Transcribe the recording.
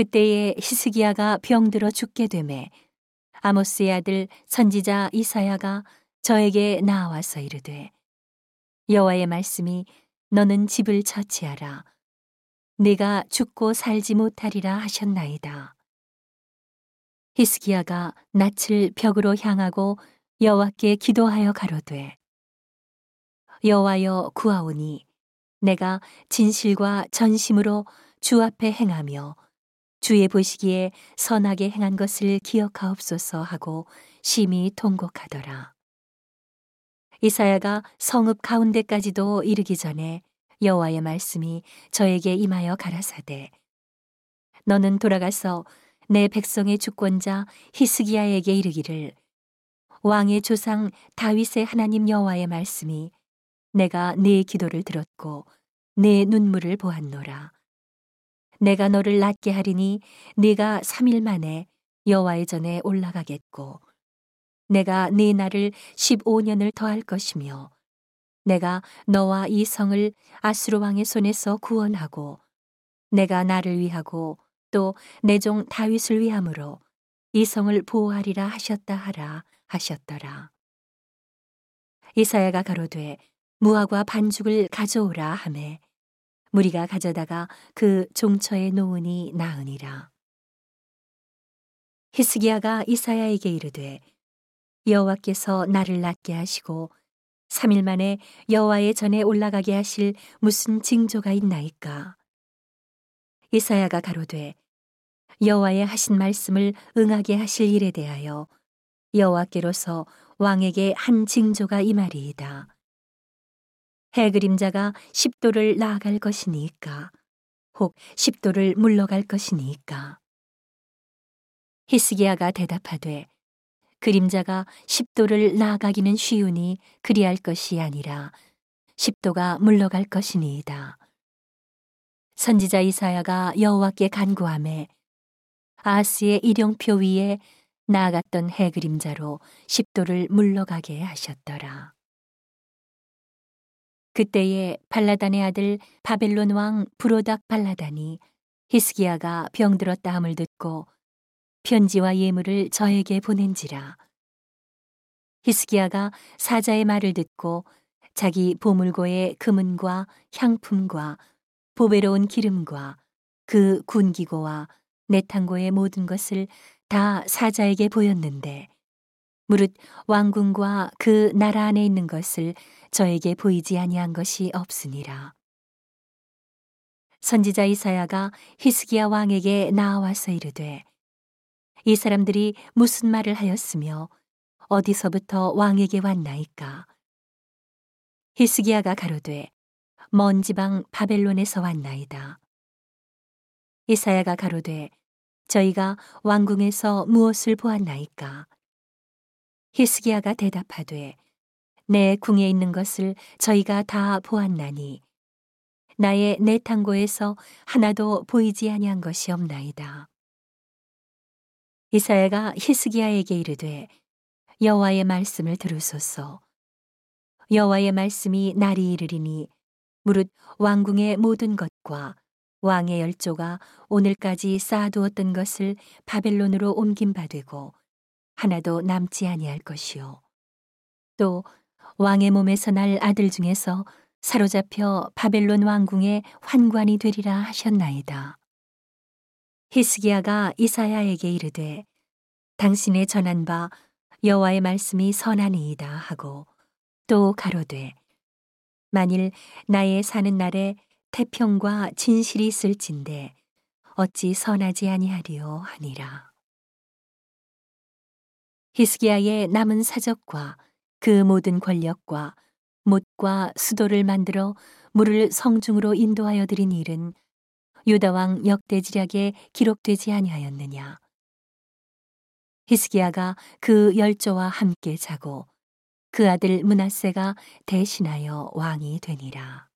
그때에 히스기야가 병들어 죽게 되매 아모스의 아들 선지자 이사야가 저에게 나와서 이르되 여호와의 말씀이 너는 집을 처치하라 내가 죽고 살지 못하리라 하셨나이다. 히스기야가 낯을 벽으로 향하고 여호와께 기도하여 가로되 여호와여 구하오니 내가 진실과 전심으로 주 앞에 행하며 주의 보시기에 선하게 행한 것을 기억하옵소서 하고 심히 통곡하더라. 이사야가 성읍 가운데까지도 이르기 전에 여호와의 말씀이 저에게 임하여 가라사대 너는 돌아가서 내 백성의 주권자 히스기야에게 이르기를 왕의 조상 다윗의 하나님 여호와의 말씀이 내가 네 기도를 들었고 네 눈물을 보았노라 내가 너를 낫게 하리니 네가 3일 만에 여호와의 전에 올라가겠고 내가 네 날을 15년을 더할 것이며 내가 너와 이 성을 아수르 왕의 손에서 구원하고 내가 나를 위하고 또 내 종 다윗을 위함으로 이 성을 보호하리라 하셨다 하라 하셨더라. 이사야가 가로되 무화과 반죽을 가져오라 하매 무리가 가져다가 그 종처에 놓으니 나으니라. 히스기야가 이사야에게 이르되 여호와께서 나를 낫게 하시고 3일 만에 여호와의 전에 올라가게 하실 무슨 징조가 있나이까? 이사야가 가로되 여호와의 하신 말씀을 응하게 하실 일에 대하여 여호와께로서 왕에게 한 징조가 이 말이이다. 해 그림자가 십도를 나아갈 것이니까 혹 십도를 물러갈 것이니까 히스기야가 대답하되 그림자가 십도를 나아가기는 쉬우니 그리할 것이 아니라 십도가 물러갈 것이니이다. 선지자 이사야가 여호와께 간구함에 아스의 일용표 위에 나아갔던 해 그림자로 십도를 물러가게 하셨더라. 그때에 발라단의 아들 바벨론 왕 브로닥 발라단이 히스기야가 병들었다 함을 듣고 편지와 예물을 저에게 보낸지라. 히스기야가 사자의 말을 듣고 자기 보물고의 금은과 향품과 보배로운 기름과 그 군기고와 내탕고의 모든 것을 다 사자에게 보였는데 무릇 왕궁과 그 나라 안에 있는 것을 저에게 보이지 아니한 것이 없으니라. 선지자 이사야가 히스기야 왕에게 나와서 이르되 이 사람들이 무슨 말을 하였으며 어디서부터 왕에게 왔나이까? 히스기야가 가로되 먼 지방 바벨론에서 왔나이다. 이사야가 가로되 저희가 왕궁에서 무엇을 보았나이까? 히스기야가 대답하되 내 궁에 있는 것을 저희가 다 보았나니 나의 내 탕고에서 하나도 보이지 아니한 것이 없나이다. 이사야가 히스기야에게 이르되 여호와의 말씀을 들으소서 여호와의 말씀이 날이 이르리니 무릇 왕궁의 모든 것과 왕의 열조가 오늘까지 쌓아두었던 것을 바벨론으로 옮긴 바 되고 하나도 남지 아니할 것이요 또 왕의 몸에서 날 아들 중에서 사로잡혀 바벨론 왕궁의 환관이 되리라 하셨나이다. 히스기야가 이사야에게 이르되 당신의 전한 바 여호와의 말씀이 선하니이다 하고 또 가로되 만일 나의 사는 날에 태평과 진실이 있을진데 어찌 선하지 아니하리요 하니라. 히스기야의 남은 사적과 그 모든 권력과 못과 수도를 만들어 물을 성중으로 인도하여 드린 일은 유다왕 역대지략에 기록되지 아니하였느냐. 히스기야가 그 열조와 함께 자고 그 아들 문하세가 대신하여 왕이 되니라.